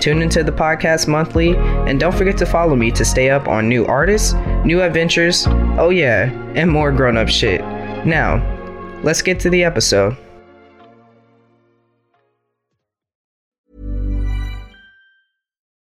Tune into the podcast monthly, and don't forget to follow me to stay up on new artists, new adventures, oh yeah, and more grown up shit. Now, let's get to the episode.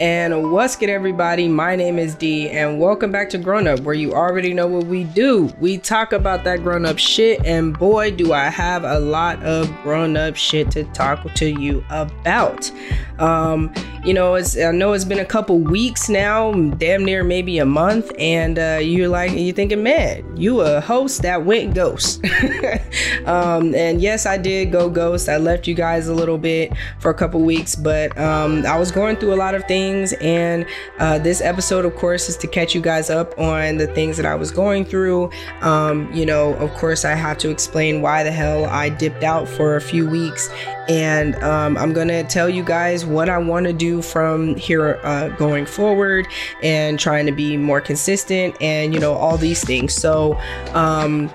And what's good, everybody? My name is D, and welcome back to Grown Up, where you already know what we do. We talk about that grown up shit, and boy, do I have a lot of grown up shit to talk to you about. Um, you know, it's I know it's been a couple weeks now, damn near maybe a month, and uh, you're like, you're thinking, man, you a host that went ghost. um, and yes, I did go ghost. I left you guys a little bit for a couple weeks, but um, I was going through a lot of things things. And uh, this episode, of course, is to catch you guys up on the things that I was going through. Um, you know, of course, I have to explain why the hell I dipped out for a few weeks. And um, I'm going to tell you guys what I want to do from here uh, going forward and trying to be more consistent and, you know, all these things. So, um,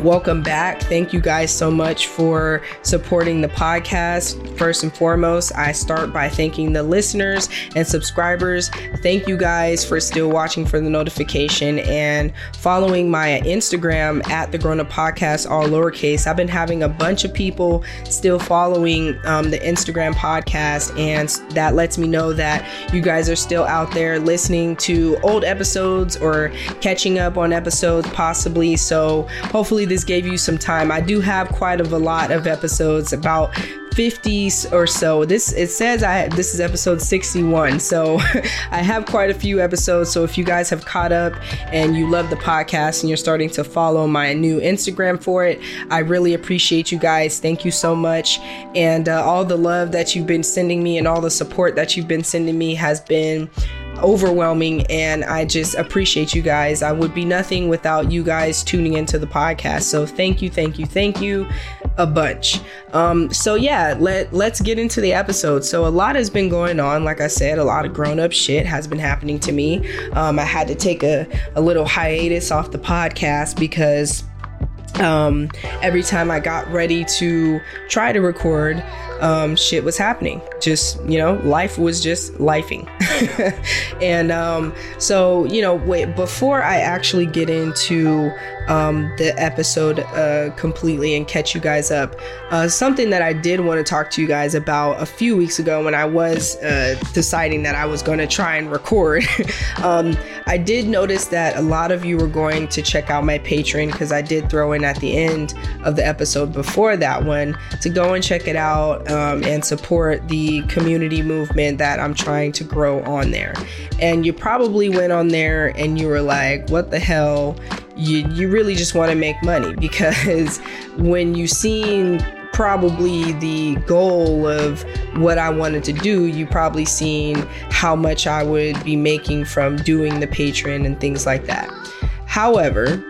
Welcome back. Thank you guys so much for supporting the podcast. First and foremost, I start by thanking the listeners and subscribers. Thank you guys for still watching for the notification and following my Instagram at the Grown Up Podcast, all lowercase. I've been having a bunch of people still following um, the Instagram podcast, and that lets me know that you guys are still out there listening to old episodes or catching up on episodes, possibly. So, hopefully, hopefully this gave you some time. I do have quite of a lot of episodes, about 50s or so. This it says I this is episode 61. So I have quite a few episodes. So if you guys have caught up and you love the podcast and you're starting to follow my new Instagram for it, I really appreciate you guys. Thank you so much. And uh, all the love that you've been sending me and all the support that you've been sending me has been overwhelming and I just appreciate you guys. I would be nothing without you guys tuning into the podcast. So thank you, thank you, thank you a bunch. Um, so yeah, let let's get into the episode. So a lot has been going on. Like I said, a lot of grown up shit has been happening to me. Um, I had to take a, a little hiatus off the podcast because um, every time I got ready to try to record, um, shit was happening. Just, you know, life was just lifing. and um, so, you know, wait, before I actually get into um, the episode uh, completely and catch you guys up. Uh, something that I did want to talk to you guys about a few weeks ago when I was uh, deciding that I was going to try and record. um, I did notice that a lot of you were going to check out my Patreon because I did throw in at the end of the episode before that one to go and check it out um, and support the community movement that I'm trying to grow on there. And you probably went on there and you were like, what the hell? You you really just want to make money because when you've seen probably the goal of what I wanted to do, you probably seen how much I would be making from doing the Patreon and things like that. However,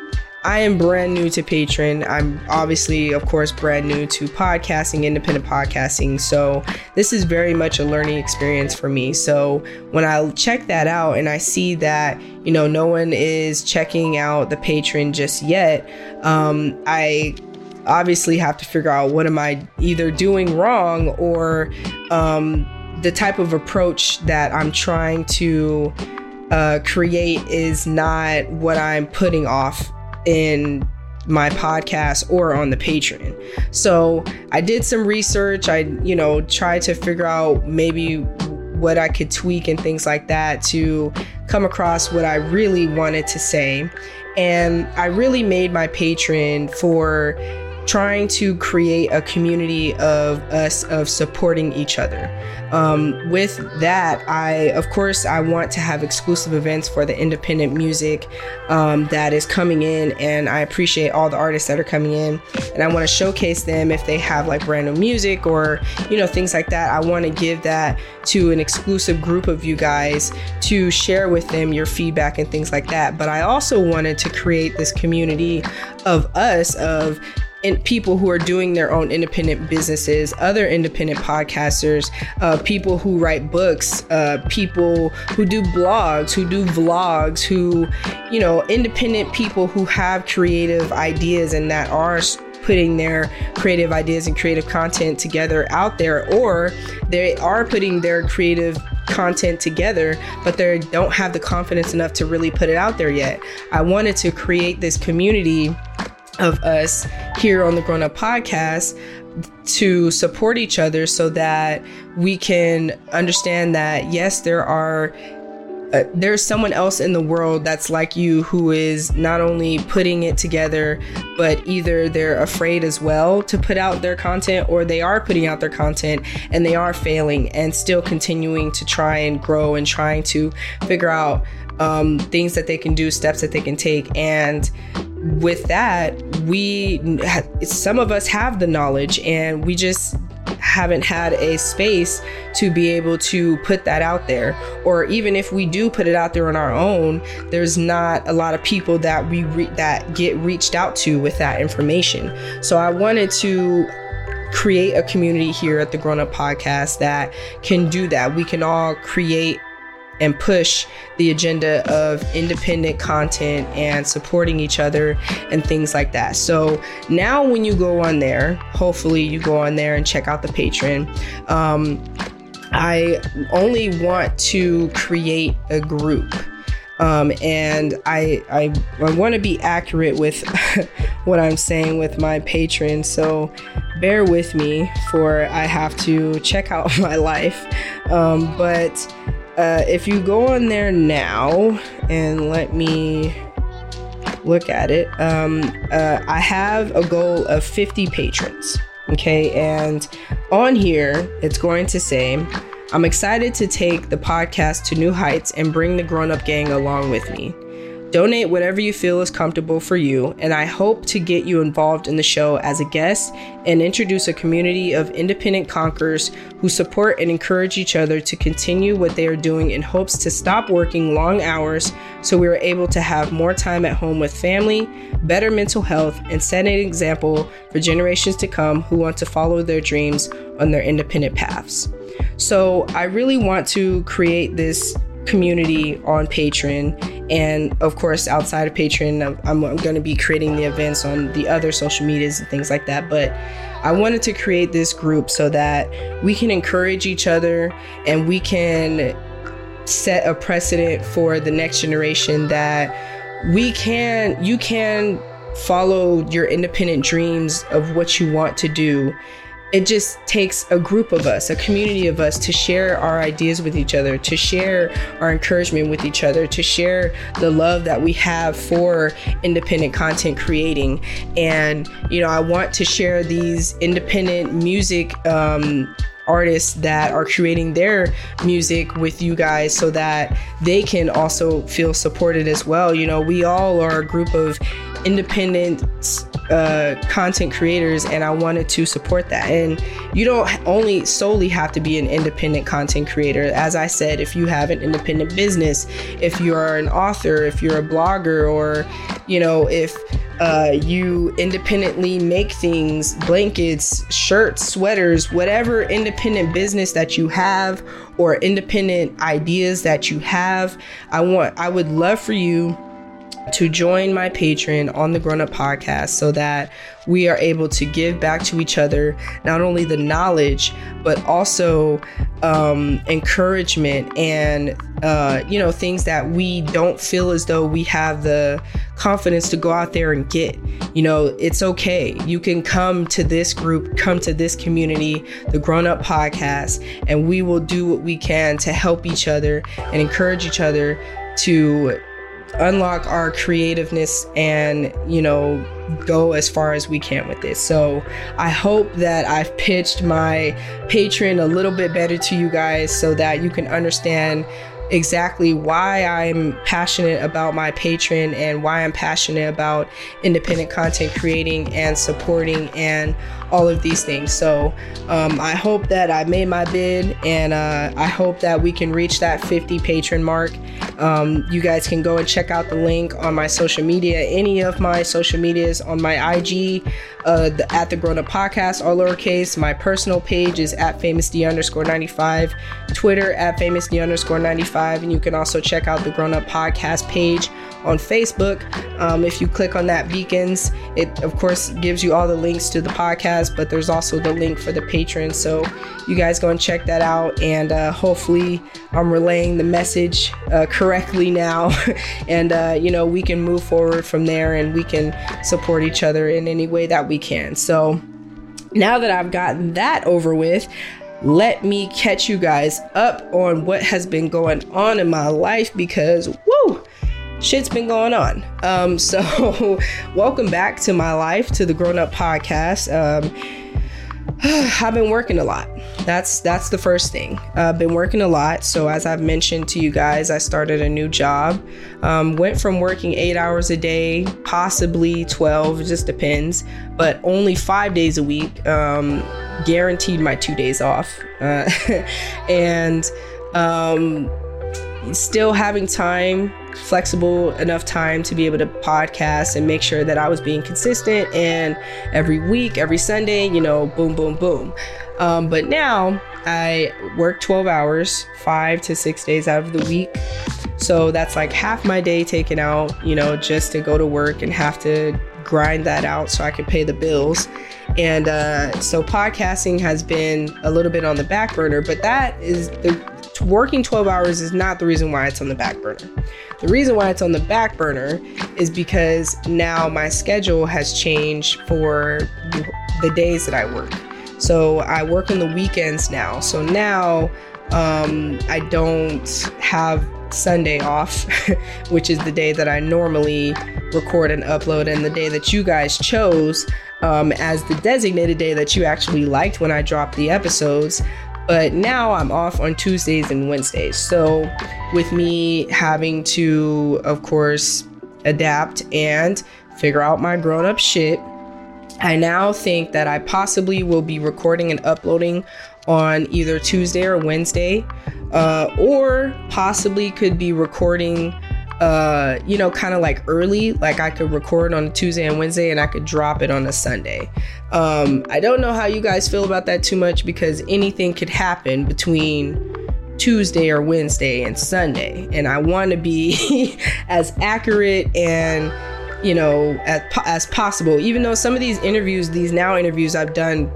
I am brand new to Patreon. I'm obviously, of course, brand new to podcasting, independent podcasting. So this is very much a learning experience for me. So when I check that out and I see that, you know, no one is checking out the Patreon just yet, um, I obviously have to figure out what am I either doing wrong or um, the type of approach that I'm trying to uh, create is not what I'm putting off in my podcast or on the Patreon. So I did some research. I, you know, tried to figure out maybe what I could tweak and things like that to come across what I really wanted to say. And I really made my Patreon for trying to create a community of us of supporting each other. Um, with that, I of course I want to have exclusive events for the independent music um, that is coming in, and I appreciate all the artists that are coming in, and I want to showcase them if they have like brand new music or you know things like that. I want to give that to an exclusive group of you guys to share with them your feedback and things like that. But I also wanted to create this community of us of in people who are doing their own independent businesses, other independent podcasters, uh, people who write books, uh, people who do blogs, who do vlogs, who, you know, independent people who have creative ideas and that are putting their creative ideas and creative content together out there, or they are putting their creative content together, but they don't have the confidence enough to really put it out there yet. I wanted to create this community of us here on the Grown Up Podcast to support each other so that we can understand that yes, there are. Uh, there's someone else in the world that's like you who is not only putting it together, but either they're afraid as well to put out their content or they are putting out their content and they are failing and still continuing to try and grow and trying to figure out um, things that they can do, steps that they can take. And with that, we some of us have the knowledge and we just haven't had a space to be able to put that out there. Or even if we do put it out there on our own there's not a lot of people that we re- that get reached out to with that information. So i wanted to create a community here at the grown up podcast that can do that. We can all create and push the agenda of independent content and supporting each other and things like that. So now, when you go on there, hopefully you go on there and check out the Patreon. Um, I only want to create a group. Um, and I I, I want to be accurate with what I'm saying with my patrons, so bear with me for I have to check out my life. Um, but uh, if you go on there now and let me look at it, um, uh, I have a goal of 50 patrons. Okay, and on here, it's going to say, I'm excited to take the podcast to new heights and bring the grown up gang along with me. Donate whatever you feel is comfortable for you, and I hope to get you involved in the show as a guest and introduce a community of independent conquerors who support and encourage each other to continue what they are doing in hopes to stop working long hours so we are able to have more time at home with family, better mental health, and set an example for generations to come who want to follow their dreams on their independent paths. So, I really want to create this community on Patreon. And of course, outside of Patreon, I'm, I'm going to be creating the events on the other social medias and things like that. But I wanted to create this group so that we can encourage each other and we can set a precedent for the next generation that we can, you can follow your independent dreams of what you want to do it just takes a group of us, a community of us to share our ideas with each other, to share our encouragement with each other, to share the love that we have for independent content creating. And, you know, I want to share these independent music. Um, artists that are creating their music with you guys so that they can also feel supported as well. You know, we all are a group of independent uh, content creators and I wanted to support that. And you don't only solely have to be an independent content creator. As I said, if you have an independent business, if you're an author, if you're a blogger, or, you know, if uh, you independently make things, blankets, shirts, sweaters, whatever independent business that you have or independent ideas that you have, I want, I would love for you to join my Patreon on the Grown Up Podcast so that we are able to give back to each other not only the knowledge, but also um, encouragement and uh, you know, things that we don't feel as though we have the confidence to go out there and get. You know, it's okay. You can come to this group, come to this community, the Grown Up Podcast, and we will do what we can to help each other and encourage each other to unlock our creativeness and, you know, go as far as we can with this. So I hope that I've pitched my Patreon a little bit better to you guys so that you can understand exactly why I'm passionate about my Patreon and why I'm passionate about independent content creating and supporting and all of these things. So um, I hope that I made my bid and uh, I hope that we can reach that 50 patron mark. Um, you guys can go and check out the link on my social media, any of my social medias on my IG, uh, the, at the Grown Up Podcast, all lowercase. My personal page is at famousd underscore 95, Twitter at famousd underscore 95, and you can also check out the Grown Up Podcast page on Facebook. Um, if you click on that beacons, it of course gives you all the links to the podcast, but there's also the link for the patrons. So you guys go and check that out, and uh, hopefully I'm relaying the message uh, correctly now, and uh, you know we can move forward from there, and we can support each other in any way that we can. So now that I've gotten that over with, let me catch you guys up on what has been going on in my life because woo shit's been going on. Um, so, welcome back to my life, to the Grown Up Podcast. Um, I've been working a lot. That's that's the first thing. I've been working a lot. So as I've mentioned to you guys, I started a new job. Um, went from working eight hours a day, possibly twelve, it just depends, but only five days a week. Um, guaranteed my two days off, uh, and um, still having time flexible enough time to be able to podcast and make sure that I was being consistent and every week, every Sunday, you know, boom, boom, boom. Um, but now I work 12 hours, five to six days out of the week. So that's like half my day taken out, you know, just to go to work and have to grind that out so I can pay the bills. And uh, so podcasting has been a little bit on the back burner, but that is the working 12 hours is not the reason why it's on the back burner. The reason why it's on the back burner is because now my schedule has changed for the days that I work. So I work on the weekends now. So now um, I don't have Sunday off, which is the day that I normally record and upload, and the day that you guys chose um, as the designated day that you actually liked when I dropped the episodes. But now I'm off on Tuesdays and Wednesdays. So, with me having to, of course, adapt and figure out my grown up shit, I now think that I possibly will be recording and uploading on either Tuesday or Wednesday, uh, or possibly could be recording uh, you know, kind of like early. Like I could record on a Tuesday and Wednesday and I could drop it on a Sunday. Um, I don't know how you guys feel about that too much because anything could happen between Tuesday or Wednesday and Sunday. And I want to be as accurate and you know as, as possible even though some of these interviews these now interviews i've done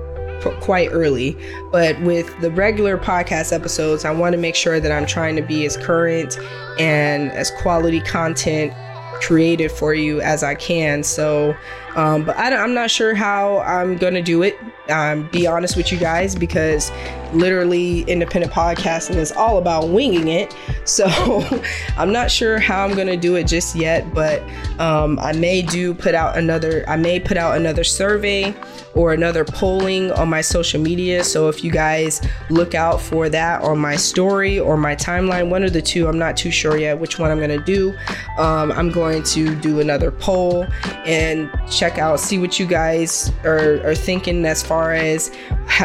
quite early. But with the regular podcast episodes, I want to make sure that I'm trying to be as current and as quality content created for you as I can. So, um, but I, am not sure how I'm gonna do it. Um, be honest with you guys, because literally independent podcasting is all about winging it. So I'm not sure how I'm gonna do it just yet, but um, I may do put out another. I may put out another survey or another polling on my social media. So if you guys look out for that on my story or my timeline, one of the two, I'm not too sure yet which one I'm gonna do. Um, I'm going to do another poll and check out, see what you guys are, are thinking as far as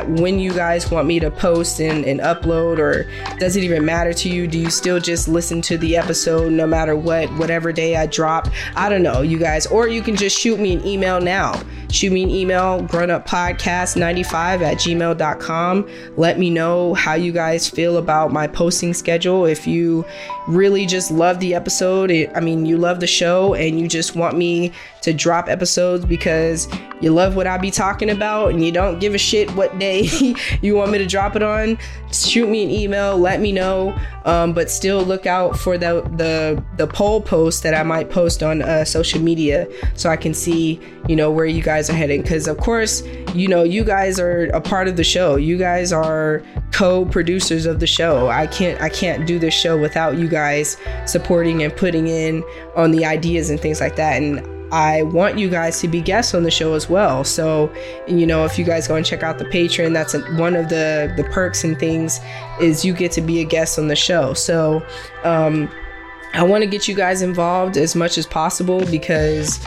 when you guys want me to post and, and upload, or does it even matter to you? Do you still just listen to the episode no matter what, whatever day I drop? I don't know, you guys. Or you can just shoot me an email now. Shoot me an email, grownuppodcast95 at gmail.com. Let me know how you guys feel about my posting schedule. If you really just love the episode, I mean, you love the show and you just want me to drop episodes because you love what I be talking about and you don't give a shit what day you want me to drop it on, shoot me an email, let me know. Um, but still look out for the the the poll post that I might post on uh, social media so I can see you know where you guys are heading because of course you know you guys are a part of the show you guys are co-producers of the show i can't i can't do this show without you guys supporting and putting in on the ideas and things like that and I want you guys to be guests on the show as well. So, you know, if you guys go and check out the Patreon, that's a, one of the the perks and things is you get to be a guest on the show. So, um, I want to get you guys involved as much as possible because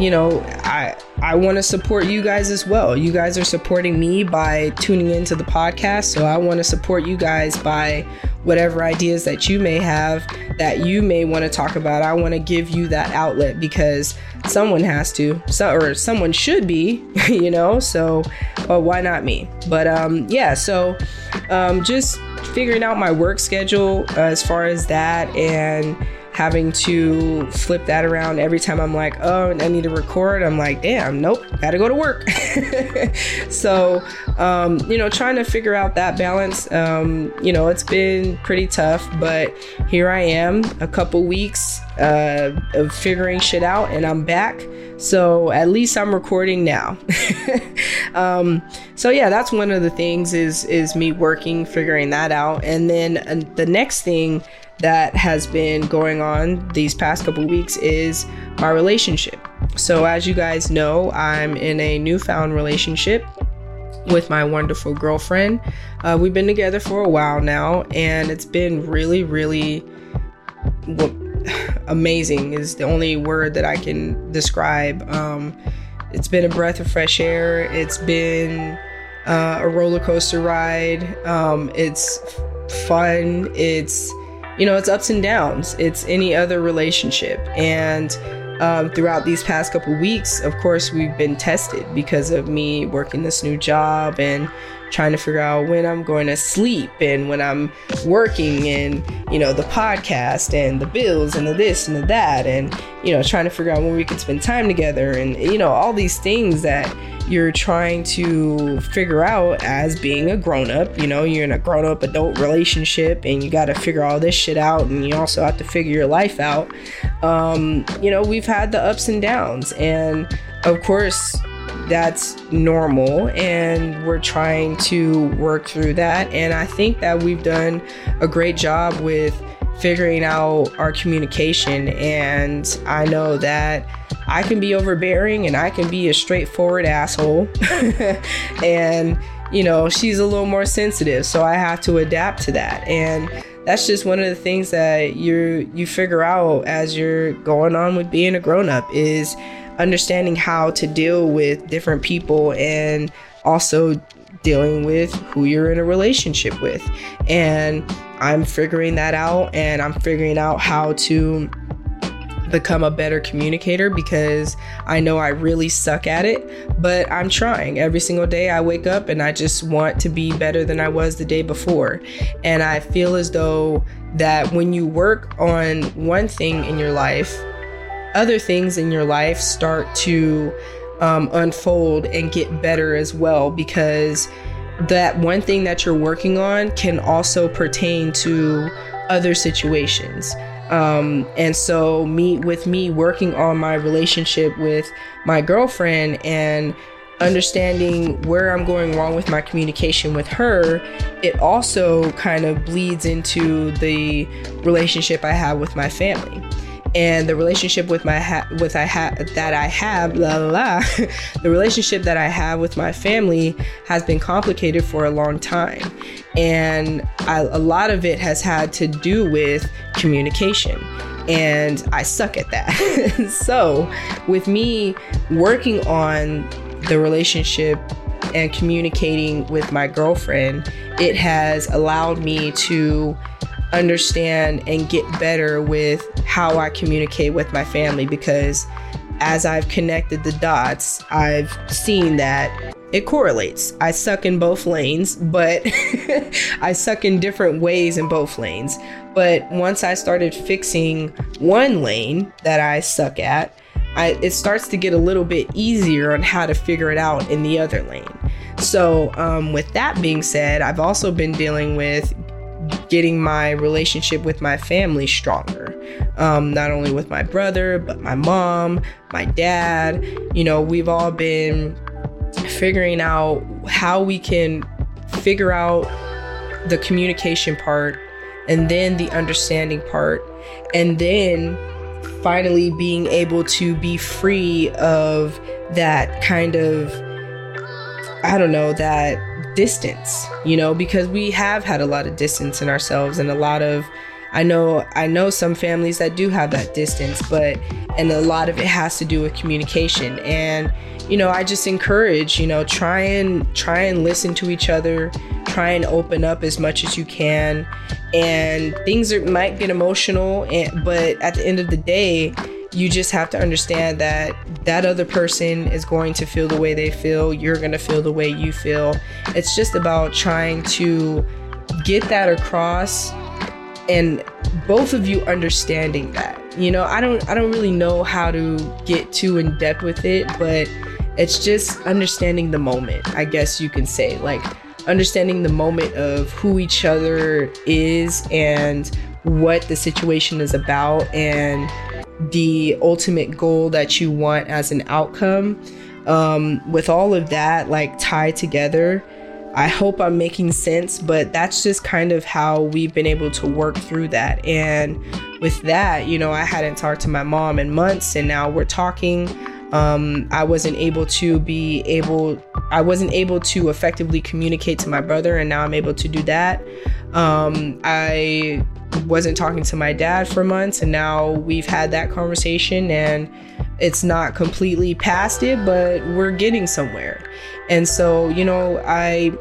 you know, I I want to support you guys as well. You guys are supporting me by tuning into the podcast, so I want to support you guys by whatever ideas that you may have that you may want to talk about. I want to give you that outlet because someone has to, so, or someone should be, you know. So, why not me? But um, yeah. So, um, just figuring out my work schedule as far as that and having to flip that around every time I'm like, oh, I need to record. I'm like, damn, nope, gotta go to work. so, um, you know, trying to figure out that balance, um, you know, it's been pretty tough, but here I am, a couple weeks uh, of figuring shit out, and I'm back. So at least I'm recording now. um, so yeah, that's one of the things is is me working, figuring that out, and then uh, the next thing that has been going on these past couple weeks is my relationship. So, as you guys know, I'm in a newfound relationship with my wonderful girlfriend. Uh, we've been together for a while now, and it's been really, really amazing, is the only word that I can describe. Um, it's been a breath of fresh air, it's been uh, a roller coaster ride, um, it's fun, it's you know, it's ups and downs. It's any other relationship. And um, throughout these past couple weeks, of course, we've been tested because of me working this new job and trying to figure out when I'm going to sleep and when I'm working and, you know, the podcast and the bills and the this and the that and, you know, trying to figure out when we can spend time together and, you know, all these things that you're trying to figure out as being a grown up. You know, you're in a grown up adult relationship and you got to figure all this shit out and you also have to figure your life out. Um, you know, we've had the ups and downs, and of course, that's normal and we're trying to work through that and i think that we've done a great job with figuring out our communication and i know that I can be overbearing and I can be a straightforward asshole. and, you know, she's a little more sensitive. So I have to adapt to that. And that's just one of the things that you you figure out as you're going on with being a grown up is understanding how to deal with different people and also dealing with who you're in a relationship with. And I'm figuring that out and I'm figuring out how to become a better communicator because I know I really suck at it, but I'm trying. Every single day I wake up and I just want to be better than I was the day before. And I feel as though that when you work on one thing in your life, other things in your life start to um, unfold and get better as well because that one thing that you're working on can also pertain to other situations. Um, and so me with me working on my relationship with my girlfriend and understanding where I'm going wrong with my communication with her, it also kind of bleeds into the relationship I have with my family and the relationship with my ha- with I ha- that I have la la the relationship that I have with my family has been complicated for a long time. And I, a lot of it has had to do with communication. And I suck at that. So with me working on the relationship and communicating with my girlfriend it has allowed me to understand and get better with how I communicate with my family because as I've connected the dots, I've seen that it correlates. I suck in both lanes, but I suck in different ways in both lanes. But once I started fixing one lane that I suck at, I, it starts to get a little bit easier on how to figure it out in the other lane. So, um, with that being said, I've also been dealing with getting my relationship with my family stronger. Um, not only with my brother, but my mom, my dad. You know, we've all been figuring out how we can figure out the communication part and then the understanding part and then finally being able to be free of that kind of I don't know that distance, you know, because we have had a lot of distance in ourselves and a lot of I know I know some families that do have that distance, but and a lot of it has to do with communication and you know, I just encourage, you know, try and try and listen to each other, try and open up as much as you can. And things are, might get emotional, and, but at the end of the day, you just have to understand that that other person is going to feel the way they feel. You're going to feel the way you feel. It's just about trying to get that across and both of you understanding that. You know, I don't I don't really know how to get too in depth with it, but it's just understanding the moment, I guess you can say. Like understanding the moment of who each other is and what the situation is about and the ultimate goal that you want as an outcome. Um, with all of that like tied together, I hope I'm making sense, but that's just kind of how we've been able to work through that. And with that, you know, I hadn't talked to my mom in months, and now we're talking. Um, I wasn't able to be able, I wasn't able to effectively communicate to my brother, and now I'm able to do that. Um, I wasn't talking to my dad for months, and now we've had that conversation, and it's not completely past it, but we're getting somewhere. And so, you know, I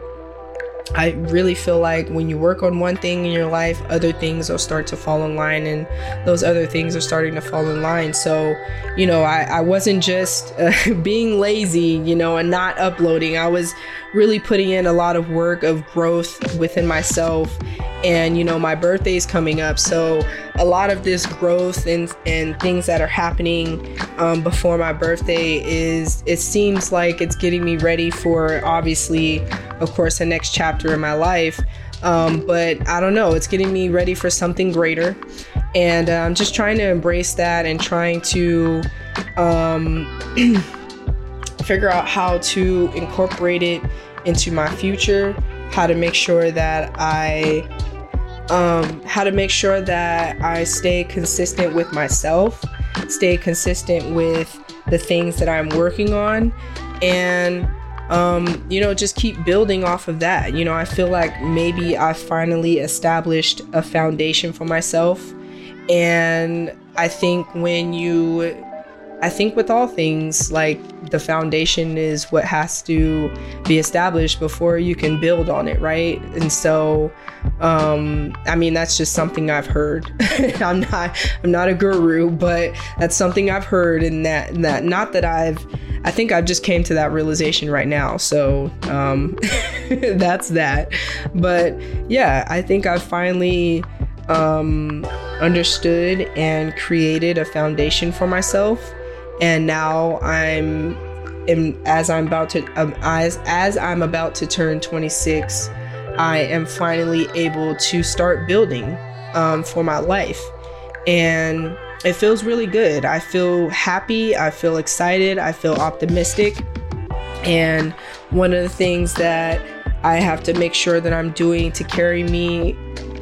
I really feel like when you work on one thing in your life, other things will start to fall in line, and those other things are starting to fall in line. So, you know, I, I wasn't just uh, being lazy, you know, and not uploading. I was really putting in a lot of work of growth within myself. And, you know, my birthday is coming up. So, a lot of this growth and, and things that are happening um, before my birthday is, it seems like it's getting me ready for obviously, of course, the next chapter in my life. Um, but I don't know, it's getting me ready for something greater. And uh, I'm just trying to embrace that and trying to um, figure out how to incorporate it into my future, how to make sure that I um, how to make sure that I stay consistent with myself, stay consistent with the things that I'm working on, and um, you know, just keep building off of that. You know, I feel like maybe I finally established a foundation for myself. And I think when you, I think with all things, like the foundation is what has to be established before you can build on it, right? And so, um, I mean, that's just something I've heard. I'm not, I'm not a guru, but that's something I've heard, and that, that not that I've, I think I've just came to that realization right now. So, um, that's that. But yeah, I think I've finally um, understood and created a foundation for myself and now I'm as I'm about to um, as as I'm about to turn 26, I am finally able to start building um, for my life, and it feels really good. I feel happy. I feel excited. I feel optimistic, and one of the things that I have to make sure that I'm doing to carry me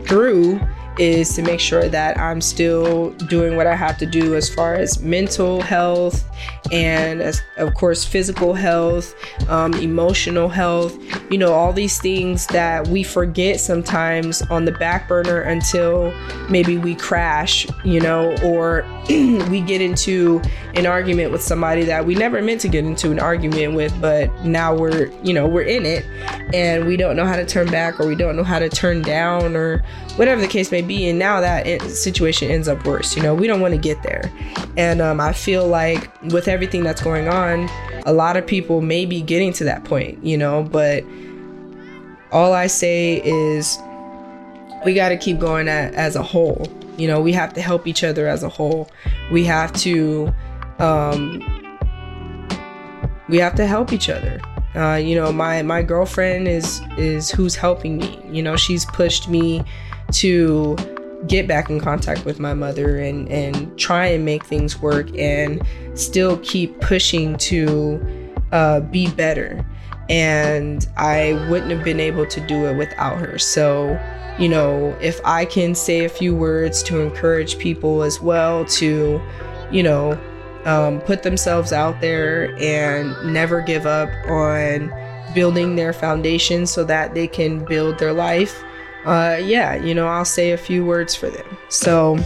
through is to make sure that I'm still doing what I have to do as far as mental health and, as, of course, physical health, um, emotional health, you know, all these things that we forget sometimes on the back burner until maybe we crash, you know, or we get into an argument with somebody that we never meant to get into an argument with, but now we're, you know, we're in it and we don't know how to turn back or we don't know how to turn down or whatever the case may be. And now that situation ends up worse. You know, we don't want to get there. And um, I feel like with everything that's going on, a lot of people may be getting to that point, you know, but all I say is we got to keep going at, as a whole. You know, we have to help each other as a whole. We have to, um, we have to help each other. Uh, you know, my my girlfriend is is who's helping me. You know, she's pushed me to get back in contact with my mother and and try and make things work and still keep pushing to uh, be better. And I wouldn't have been able to do it without her. So you know, if I can say a few words to encourage people as well to, you know, um, put themselves out there and never give up on building their foundation so that they can build their life. Uh, yeah, you know, I'll say a few words for them. So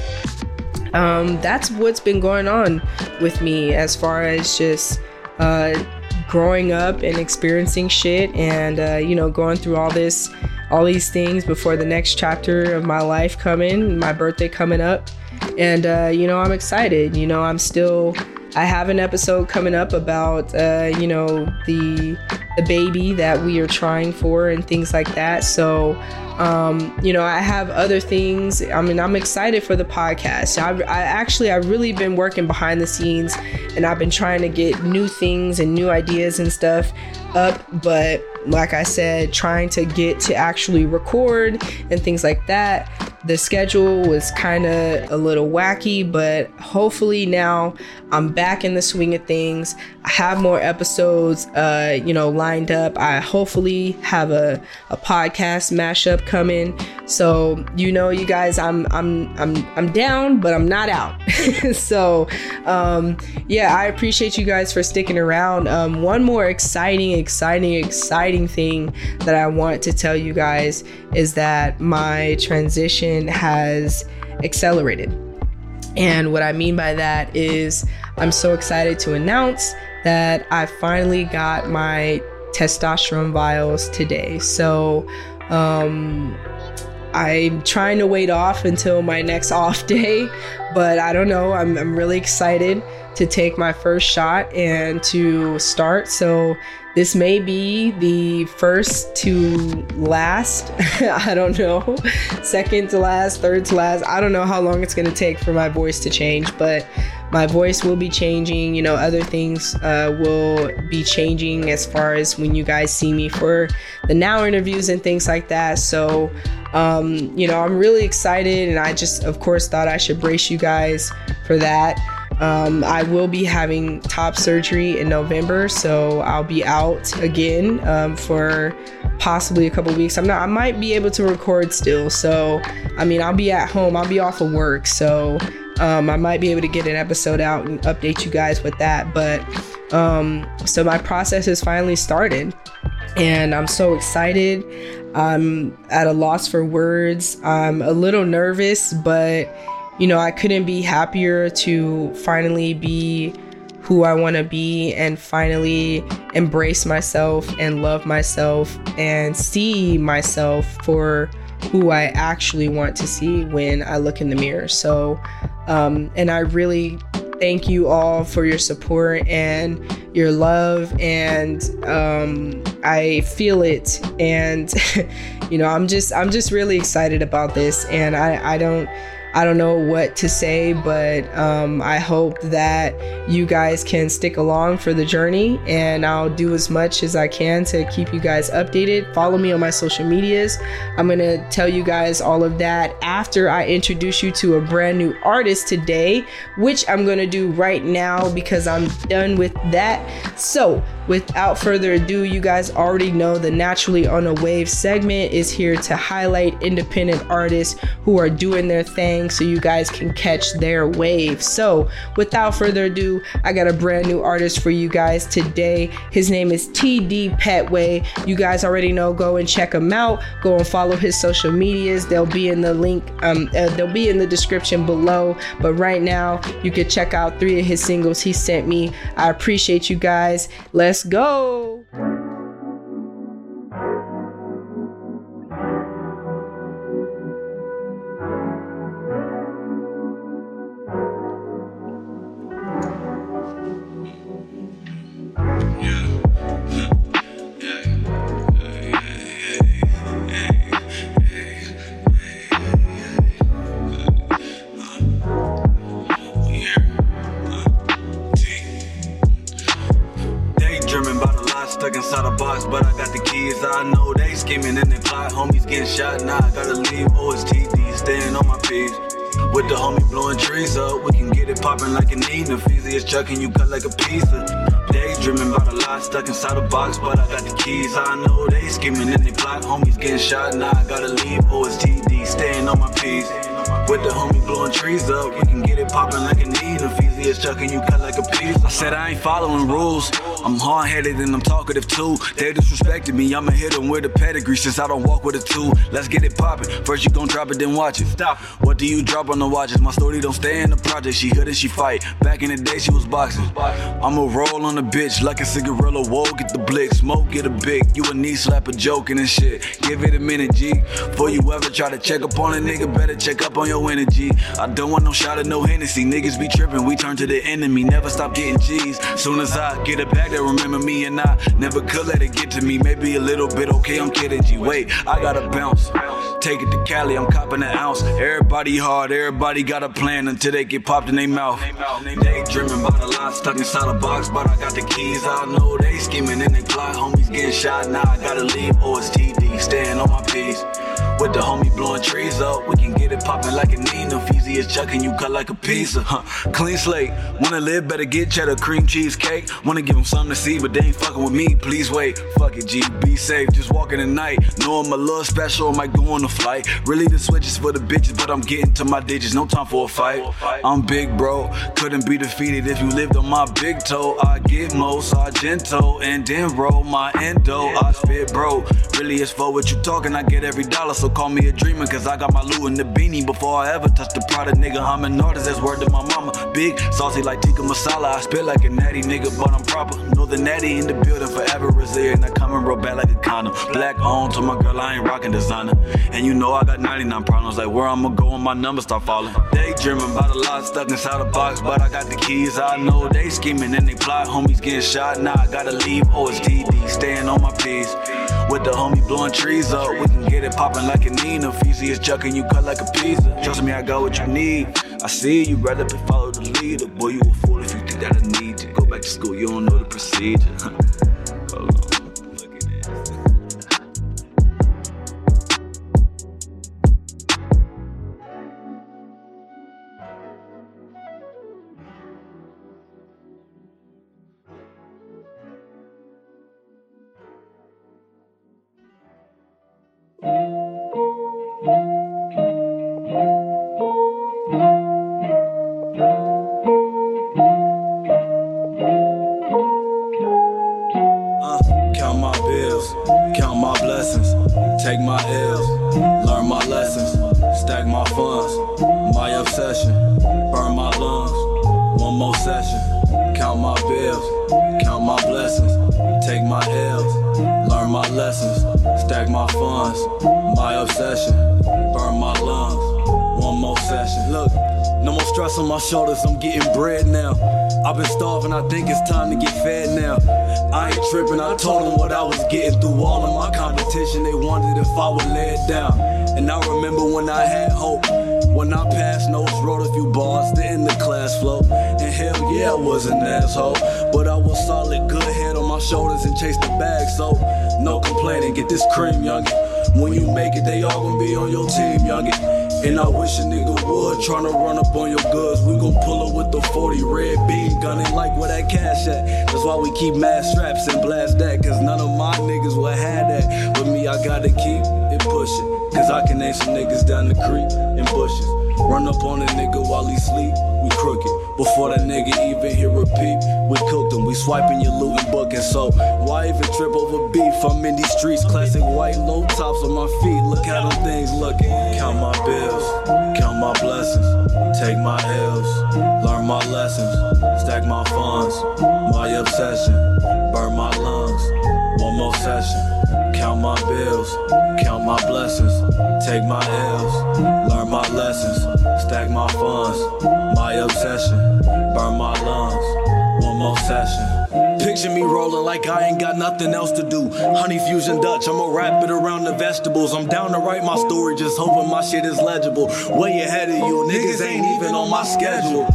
um, that's what's been going on with me as far as just uh, growing up and experiencing shit and, uh, you know, going through all this all these things before the next chapter of my life coming, my birthday coming up. And, uh, you know, I'm excited. You know, I'm still, I have an episode coming up about, uh, you know, the, the baby that we are trying for and things like that. So, um, you know, I have other things. I mean, I'm excited for the podcast. I, I actually, I've really been working behind the scenes and I've been trying to get new things and new ideas and stuff up. But like I said, trying to get to actually record and things like that. The schedule was kind of a little wacky, but hopefully now I'm back in the swing of things. I have more episodes, uh, you know, lined up. I hopefully have a, a podcast mashup coming. So you know, you guys, I'm I'm I'm I'm down, but I'm not out. so um, yeah, I appreciate you guys for sticking around. Um, one more exciting, exciting, exciting thing that I want to tell you guys is that my transition has accelerated. And what I mean by that is, I'm so excited to announce that I finally got my testosterone vials today. So, um, I'm trying to wait off until my next off day, but I don't know. I'm, I'm really excited to take my first shot and to start. So this may be the first to last. I don't know. Second to last, third to last. I don't know how long it's going to take for my voice to change, but my voice will be changing. You know, other things uh, will be changing as far as when you guys see me for the now interviews and things like that. So, um, you know, I'm really excited, and I just, of course, thought I should brace you guys for that. Um, I will be having top surgery in November, so I'll be out again um, for possibly a couple weeks. I'm not. I might be able to record still. So, I mean, I'll be at home. I'll be off of work, so um, I might be able to get an episode out and update you guys with that. But um, so my process has finally started, and I'm so excited. I'm at a loss for words. I'm a little nervous, but you know, I couldn't be happier to finally be who I want to be and finally embrace myself and love myself and see myself for who I actually want to see when I look in the mirror. So, um, and I really thank you all for your support and your love and um, I feel it and you know I'm just I'm just really excited about this and I I don't I don't know what to say, but um, I hope that you guys can stick along for the journey and I'll do as much as I can to keep you guys updated. Follow me on my social medias. I'm to tell you guys all of that after I introduce you to a brand new artist today, which I'm to do right now because I'm done with that. So, without further ado, you guys already know the Naturally on a Wave segment is here to highlight independent artists who are doing their thing so you guys can catch their wave. So, without further ado, I got a brand new artist for you guys today. His name is TD Petway. You guys already know, go and check him out. Go and follow his social medias. They'll be in the link, um, uh, they'll be in the description below. But right now, you can check out three of his singles he sent me. I appreciate you guys. Let's go. I'm hard headed and I'm talkative too. They disrespected me, I'ma hit them with a pedigree since I don't walk with a two. Let's get it poppin'. First you gon' drop it, then watch it. Stop. What do you drop on the watches? My story don't stay in the project. She hood and she fight. Back in the day, she was boxing. I'ma roll on the bitch like a cigarilla. Whoa, get the blick. Smoke, get a big. You a knee slapper joking and shit. Give it a minute, G. Before you ever try to check up on a nigga, better check up on your energy. I don't want no shot of no Hennessy. Niggas be trippin', we turn to the enemy. Never stop getting G's. Soon as I get it back, they remember me and I never could let it get to me. Maybe a little bit, okay, I'm kidding, G. Wait, I gotta bounce. Take it to Cali, I'm copping an ounce. Everybody hard, everybody got a plan until they get popped in their mouth. They dreaming about a lot stuck inside a box, but I got the keys. I know they scheming and they plot. Homies getting shot, now I gotta leave. OSTD, staying on my piece. With the homie blowing trees up, we can get it poppin' like a Nina. Feezy is chucking you cut like a pizza. Huh. Clean slate, wanna live better get cheddar cream cheese cake. Wanna give them something to see, but they ain't fucking with me. Please wait, fuck it, G, be safe. Just walking the night, know I'm a little special, I might go on a flight. Really the switches for the bitches, but I'm getting to my digits. No time for a fight. I'm big, bro, couldn't be defeated if you lived on my big toe. I get mo Sargento and then roll my endo. I spit, bro. Really, it's for what you talking. I get every dollar, so call me a dreamer, cause I got my Lou in the beanie before I ever touch the product, nigga. I'm an artist, that's word to my mama. Big, saucy like tikka masala. I spit like a natty nigga, but I'm proper. Know the natty in the building forever resilient. I come roll back like a condom. Black on to my girl, I ain't rocking designer. And you know I got 99 problems, like where I'ma go when my numbers start falling. Daydreaming about a lot stuck inside a box, but I got the keys. I know they scheming and they plot. Homies getting shot, now I gotta leave. OSTD, staying on my piece. With the homie blowing trees up, we can get it poppin' like a Nina. Feezy is chucking you cut like a pizza. Trust me, I got what you need. I see you rather be follow the leader. Boy, you a fool if you think that I need to go back to school. You don't know the procedure. more session, count my bills, count my blessings, take my L's, learn my lessons, stack my funds, my obsession, burn my lungs, one more session. Look, no more stress on my shoulders, I'm getting bread now. I've been starving, I think it's time to get fed now. I ain't tripping, I told them what I was getting through all of my competition. They wondered if I would lay it down. And I remember when I had hope. When I passed notes, wrote a few bars to end the class flow. And hell yeah, I was an asshole. But I was solid, good head on my shoulders and chased the bag. So no complaining, get this cream, youngin'. When you make it, they all gonna be on your team, youngin'. And I wish a nigga would. Tryna run up on your goods. We gon' pull up with the 40 red beam gunning like where that cash at. That's why we keep mad straps and blast that. Cause none of my niggas will have that. With me, I gotta keep it pushing. Cause I can name some niggas down the creek in bushes. Run up on a nigga while he sleep, we crooked. Before that nigga even hear a peep, we cooked him. We swiping your loot and booking. So why even trip over beef? I'm in these streets, classic white low tops on my feet. Look how them things looking. Count my bills, count my blessings, take my L's, learn my lessons, stack my funds, my obsession, burn my lungs. More session. Count my bills, count my blessings, take my L's, learn my lessons, stack my funds, my obsession, burn my lungs. One more session. Picture me rolling like I ain't got nothing else to do. Honey fusion Dutch, I'ma wrap it around the vegetables. I'm down to write my story, just hoping my shit is legible. Way ahead of you, niggas ain't even on my schedule.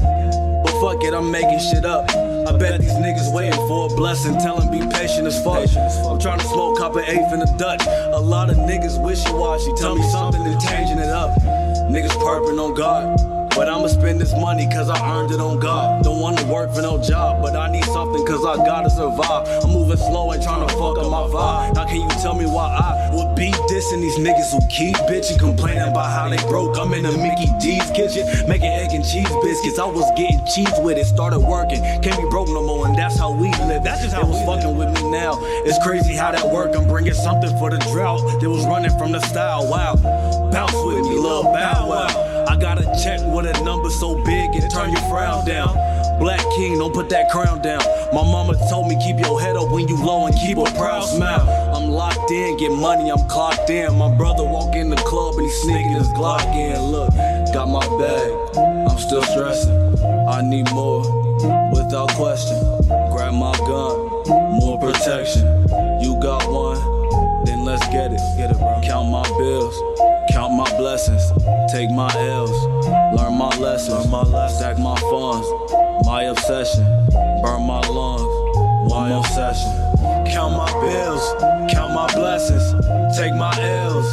But fuck it, I'm making shit up. I bet these niggas waiting for a blessing. Tell them be patient as fuck. I'm trying to smoke copper eighth in the Dutch. A lot of niggas wishy washy. Tell me something and changing it up. Niggas purping on God. But I'ma spend this money cause I earned it on God. Don't wanna work for no job, but I need something cause I gotta survive. I'm moving slow and trying to fuck up my vibe. How can you tell me why I would be dissing these niggas who keep bitching, complaining about how they broke? I'm in the Mickey D's kitchen, making egg and cheese biscuits. I was getting cheese with it, started working. Can't be broke no more, and that's how we live. That's just how it was fucking with me now. It's crazy how that work. I'm bringing something for the drought. That was running from the style. Wow. Bounce with me, love bow wow. Check with a number so big it turn your frown down. Black King, don't put that crown down. My mama told me keep your head up when you low and keep a proud smile. I'm locked in, get money, I'm clocked in. My brother walk in the club and he sneaking his Glock in. Look, got my bag, I'm still stressing. I need more, without question. Grab my gun, more protection. You got one, then let's get it. Get it, bro. Count my bills. Count my blessings, take my L's, lessons, learn my lessons. stack my funds, my obsession, burn my lungs, one more session. Count my bills, count my blessings, take my ills.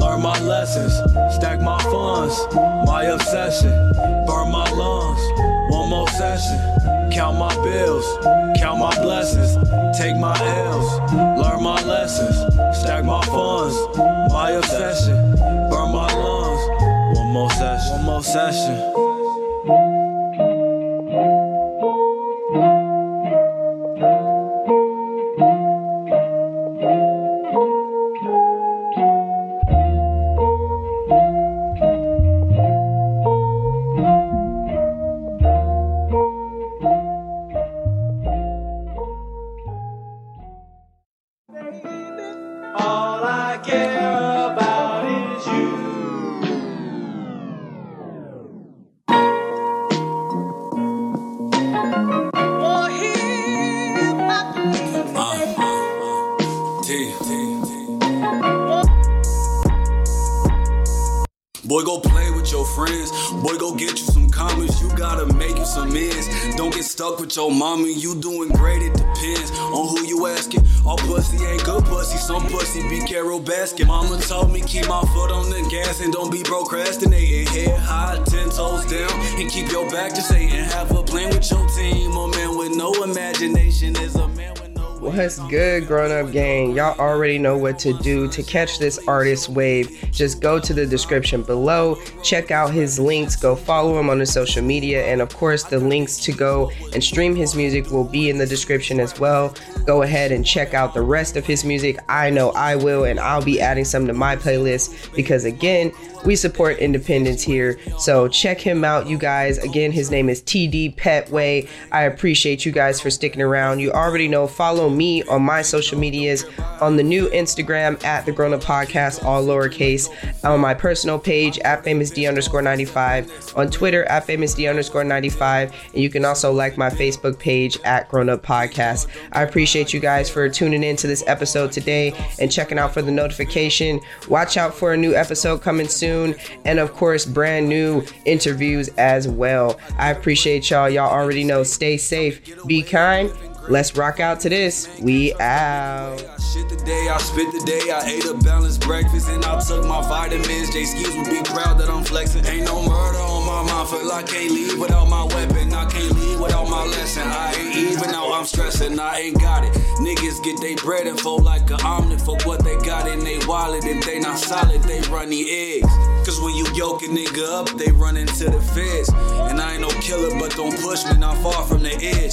learn my lessons, stack my funds, my obsession, burn my lungs, one more session. Count my bills, count my blessings, take my L's, learn my lessons, stack my funds, my obsession, session, session. All I care your mommy. You doing great, it depends on who you asking. All pussy ain't good pussy. Some pussy be Carole Baskin. Mama told me keep my foot on the gas and don't be procrastinating. Head high, ten toes down, and keep your back to Satan. Have a plan with your team. A man with no imagination is a. What's good, grown up gang? Y'all already know what to do to catch this artist wave. Just go to the description below, check out his links, go follow him on the social media, and of course, the links to go and stream his music will be in the description as well. Go ahead and check out the rest of his music. I know I will, and I'll be adding some to my playlist because, again, we support independence here. So check him out, you guys. Again, his name is TD Petway. I appreciate you guys for sticking around. You already know, follow me on my social medias on the new Instagram at the Grown Up Podcast, all lowercase, on my personal page at famousd underscore 95, on Twitter at famousd underscore 95, and you can also like my Facebook page at Grown Up Podcast. I appreciate you guys for tuning in to this episode today and checking out for the notification. Watch out for a new episode coming soon, and of course, brand new interviews as well. I appreciate y'all. Y'all already know. Stay safe, be kind, Let's rock out to this. We out. Shit the day, I spit the day, I ate a balanced breakfast and I took my vitamins. Skis would be proud that I'm flexing. Ain't no murder on my mind, feel I can't leave without my weapon. I can't leave without my lesson. I ain't even now I'm stressing, I ain't got it. Niggas get they bread and fold like an omelet for what they got in they wallet. If they not solid, they run the eggs. Cause when you yoke a nigga up, they run into the feds. And I ain't no killer, but don't push me, not far from the edge.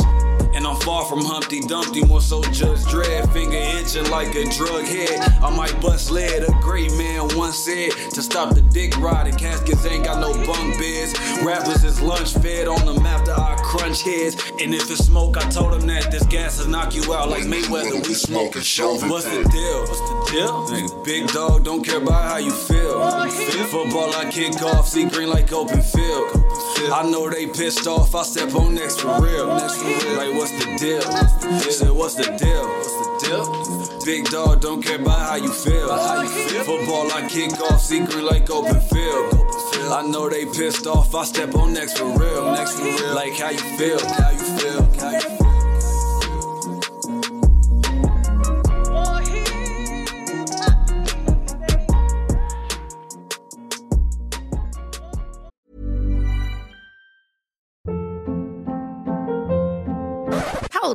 And I'm far from Humpty Dumpty, more so just dread. Finger itching like a drug head. I might bust lead. A great man once said to stop the dick riding. Caskets ain't got no bunk beds. Rappers is lunch fed on them after I crunch heads. And if it's smoke, I told them that this gas will knock you out like Mayweather. We smoking show. What's the deal? What's the deal? Big dog, don't care about how you feel. Football, I kick off, see green like open field. I know they pissed off, I step on next for real. Next for real. Like, what's the deal? Said, what's the deal? What's the deal? Big dog, don't care about how you feel. How you feel? Football, I kick off, see green like open field. I know they pissed off, I step on next for real. Next for real. Like, how you feel? How you feel?